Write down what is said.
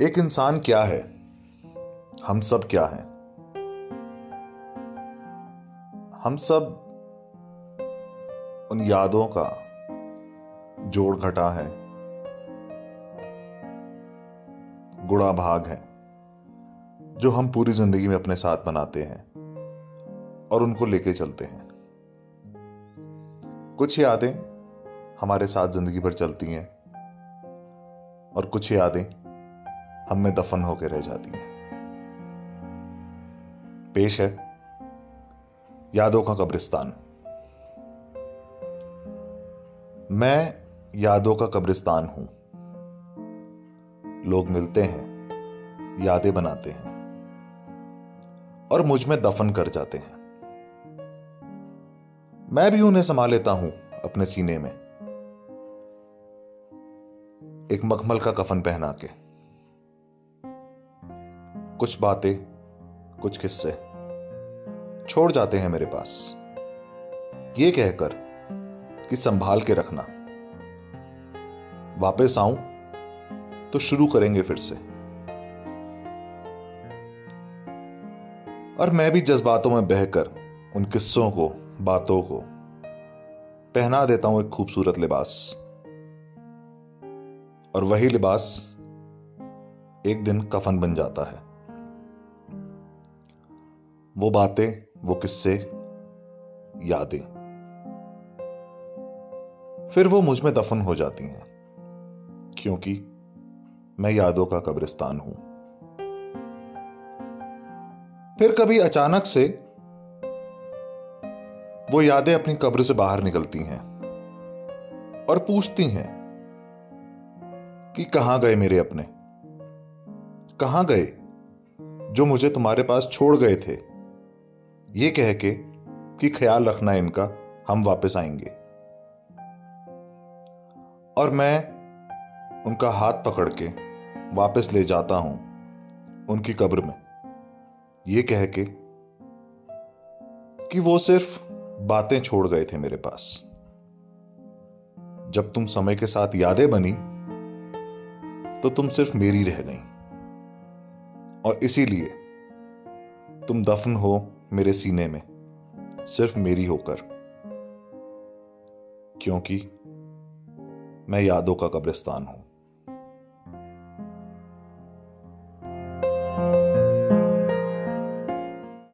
एक इंसान क्या है? हम सब क्या हैं? हम सब उन यादों का जोड़ घटा है। गुड़ा भाग है, जो हम पूरी ज़िंदगी में अपने साथ बनाते हैं और उनको लेके चलते हैं। कुछ यादें हमारे साथ ज़िंदगी भर चलती हैं और कुछ यादें हम में दफन होकर रह जाती हैं। पेश है यादों का कब्रिस्तान। मैं यादों का कब्रिस्तान हूँ। लोग मिलते हैं, यादें बनाते हैं और मुझमें दफन कर जाते हैं। मैं भी उन्हें संभाल लेता हूँ अपने सीने में। एक मखमल का कफन पहना के। कुछ बातें, कुछ किस्से छोड़ जाते हैं मेरे पास। ये कहकर कि संभाल के रखना। वापस आऊँ तो शुरू करेंगे फिर से। और मैं भी जज्बातों में बहकर, उन किस्सों को, बातों को पहना देता हूँ एक खूबसूरत लिबास। और वही लिबास एक दिन कफन बन जाता है। वो बातें, वो किस्से, यादें। फिर वो मुझमें दफन हो जाती हैं, क्योंकि मैं यादों का कब्रिस्तान हूँ। फिर कभी अचानक से वो यादें अपनी कब्र से बाहर निकलती हैं और पूछती हैं कि कहाँ गए मेरे अपने? कहाँ गए जो मुझे तुम्हारे पास छोड़ गए थे? ये कह के कि ख्याल रखना इनका, हम वापस आएँगे। और मैं उनका हाथ पकड़ के वापस ले जाता हूँ उनकी कब्र में। ये कह के कि वो सिर्फ़ बातें छोड़ गए थे मेरे पास। जब तुम समय के साथ यादें बनी तो तुम सिर्फ़ मेरी रह गई। और इसीलिए तुम दफन हो मेरे सीने में सिर्फ़ मेरी होकर। क्योंकि मैं यादों का कब्रिस्तान हूँ।